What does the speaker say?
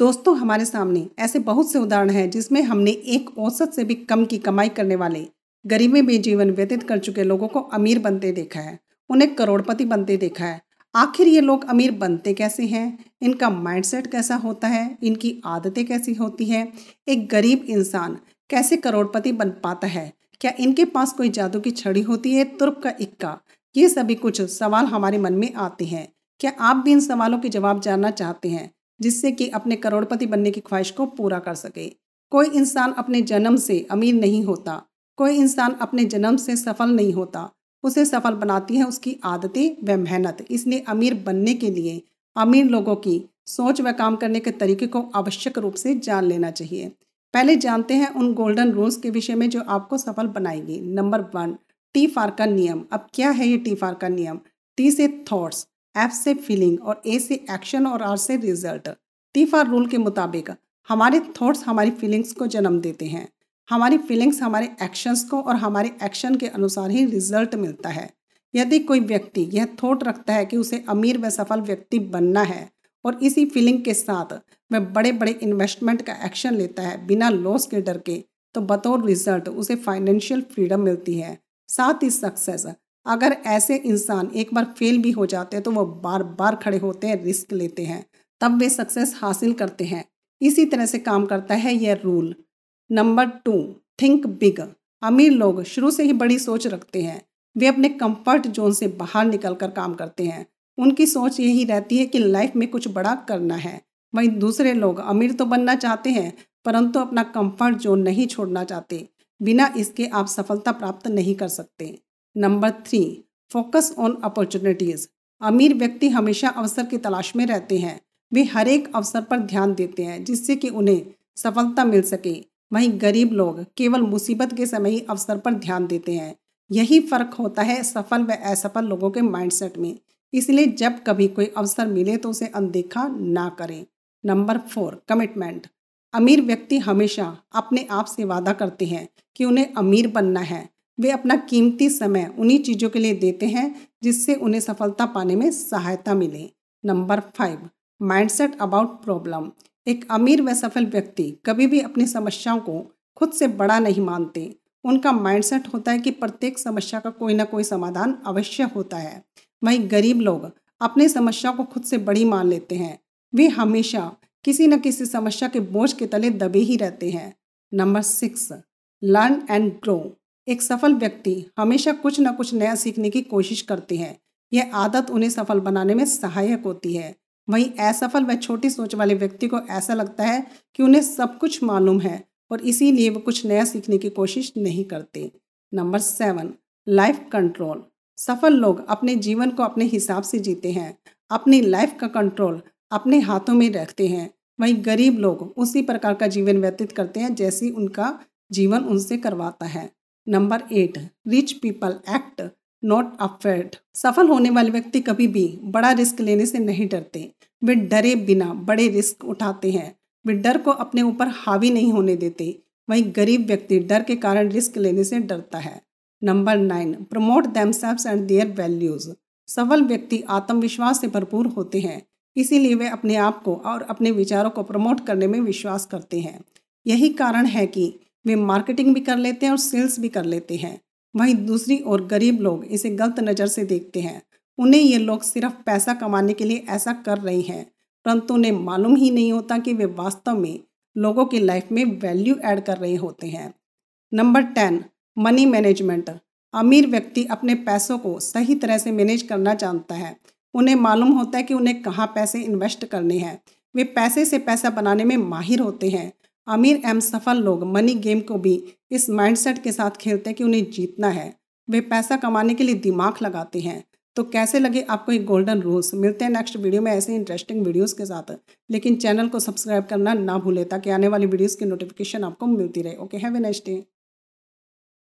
दोस्तों, हमारे सामने ऐसे बहुत से उदाहरण हैं जिसमें हमने एक औसत से भी कम की कमाई करने वाले, गरीबी में जीवन व्यतीत कर चुके लोगों को अमीर बनते देखा है, उन्हें करोड़पति बनते देखा है। आखिर ये लोग अमीर बनते कैसे हैं? इनका माइंडसेट कैसा होता है? इनकी आदतें कैसी होती हैं? एक गरीब इंसान कैसे करोड़पति बन पाता है? क्या इनके पास कोई जादू की छड़ी होती है? तुर्क का इक्का। ये सभी कुछ सवाल हमारे मन में आते हैं। क्या आप भी इन सवालों के जवाब जानना चाहते हैं? जिससे कि अपने करोड़पति बनने की ख्वाहिश को पूरा कर सके। कोई इंसान अपने जन्म से अमीर नहीं होता, कोई इंसान अपने जन्म से सफल नहीं होता, उसे सफल बनाती है उसकी आदतें व मेहनत। इसलिए अमीर बनने के लिए अमीर लोगों की सोच व काम करने के तरीके को आवश्यक रूप से जान लेना चाहिए। पहले जानते हैं उन गोल्डन रूल्स के विषय में जो आपको सफल बनाएगी। नंबर वन, टी फार का नियम। अब क्या है ये टी फार का नियम? टी से थॉट्स। एफ़ से फीलिंग और ए से एक्शन और आर से रिज़ल्ट टी फार रूल के मुताबिक, हमारे थॉट्स हमारी फीलिंग्स को जन्म देते हैं। हमारी फीलिंग्स हमारे एक्शंस को और हमारे एक्शन के अनुसार ही रिज़ल्ट मिलता है। यदि कोई व्यक्ति यह थॉट रखता है कि उसे अमीर व सफल व्यक्ति बनना है और इसी फीलिंग के साथ वह बड़े बड़े इन्वेस्टमेंट का एक्शन लेता है बिना लॉस के डर के तो बतौर रिज़ल्ट उसे फाइनेंशियल फ्रीडम मिलती है। साथ ही सक्सेस अगर ऐसे इंसान एक बार फेल भी हो जाते हैं तो वो बार बार खड़े होते हैं, रिस्क लेते हैं। तब वे सक्सेस हासिल करते हैं। इसी तरह से काम करता है यह rule. Number two, think big. अमीर लोग शुरू से ही बड़ी सोच रखते हैं। वे अपने कंफर्ट जोन से बाहर निकल कर काम करते हैं। उनकी सोच यही रहती है कि लाइफ में कुछ बड़ा करना है। वहीं दूसरे लोग अमीर तो बनना चाहते हैं, परंतु अपना कंफर्ट जोन नहीं छोड़ना चाहते। बिना इसके आप सफलता प्राप्त नहीं कर सकते। Number three focus on opportunities अमीर व्यक्ति हमेशा अवसर की तलाश में रहते हैं। वे हर एक अवसर पर ध्यान देते हैं, जिससे कि उन्हें सफलता मिल सके। वहीं गरीब लोग केवल मुसीबत के समय ही अवसर पर ध्यान देते हैं। यही फ़र्क होता है सफल व असफल लोगों के माइंडसेट में। इसलिए जब कभी कोई अवसर मिले तो उसे अनदेखा ना करें। नंबर फोर कमिटमेंट अमीर व्यक्ति हमेशा अपने आप से वादा करते हैं कि उन्हें अमीर बनना है। वे अपना कीमती समय उन्हीं चीज़ों के लिए देते हैं जिससे उन्हें सफलता पाने में सहायता मिले। Number five mindset about problem एक अमीर व सफल व्यक्ति कभी भी अपनी समस्याओं को खुद से बड़ा नहीं मानते। उनका माइंडसेट होता है कि प्रत्येक समस्या का कोई ना कोई समाधान अवश्य होता है। वहीं गरीब लोग अपनी समस्या को खुद से बड़ी मान लेते हैं। वे हमेशा किसी न किसी समस्या के बोझ के तले दबे ही रहते हैं। Number six learn and grow एक सफल व्यक्ति हमेशा कुछ न कुछ नया सीखने की कोशिश करते हैं। यह आदत उन्हें सफल बनाने में सहायक होती है। वहीं असफल व छोटी सोच वाले व्यक्ति को ऐसा लगता है कि उन्हें सब कुछ मालूम है और इसीलिए वो कुछ नया सीखने की कोशिश नहीं करते। Number seven, life control. सफल लोग अपने जीवन को अपने हिसाब से जीते हैं, अपनी लाइफ का कंट्रोल अपने हाथों में रखते हैं। वहीं गरीब लोग उसी प्रकार का जीवन व्यतीत करते हैं जैसी उनका जीवन उनसे करवाता है। Number eight rich people act not afraid सफल होने वाले व्यक्ति कभी भी बड़ा रिस्क लेने से नहीं डरते। वे डरे बिना बड़े रिस्क उठाते हैं। वे डर को अपने ऊपर हावी नहीं होने देते। वहीं गरीब व्यक्ति डर के कारण रिस्क लेने से डरता है। Number nine promote them and their values सफल व्यक्ति आत्मविश्वास से भरपूर होते हैं। इसीलिए वे अपने आप को और अपने विचारों को प्रमोट करने में विश्वास करते हैं। यही कारण है कि वे मार्केटिंग भी कर लेते हैं और सेल्स भी कर लेते हैं। वहीं दूसरी ओर गरीब लोग इसे गलत नज़र से देखते हैं। उन्हें ये लोग सिर्फ़ पैसा कमाने के लिए ऐसा कर रहे हैं, परंतु उन्हें मालूम ही नहीं होता कि वे वास्तव में लोगों की लाइफ में वैल्यू ऐड कर रहे होते हैं। नंबर टेन मनी मैनेजमेंट अमीर व्यक्ति अपने पैसों को सही तरह से मैनेज करना जानता है। उन्हें मालूम होता है कि उन्हें कहाँ पैसे इन्वेस्ट करने हैं। वे पैसे से पैसा बनाने में माहिर होते हैं। अमीर एम सफल लोग मनी गेम को भी इस माइंडसेट के साथ खेलते हैं कि उन्हें जीतना है। वे पैसा कमाने के लिए दिमाग लगाते हैं। तो कैसे लगे आपको ये गोल्डन रूल्स मिलते हैं नेक्स्ट वीडियो में ऐसे इंटरेस्टिंग वीडियोस के साथ। लेकिन चैनल को सब्सक्राइब करना ना भूलें ताकि आने वाली वीडियोस की नोटिफिकेशन आपको मिलती रहे। Okay have a next day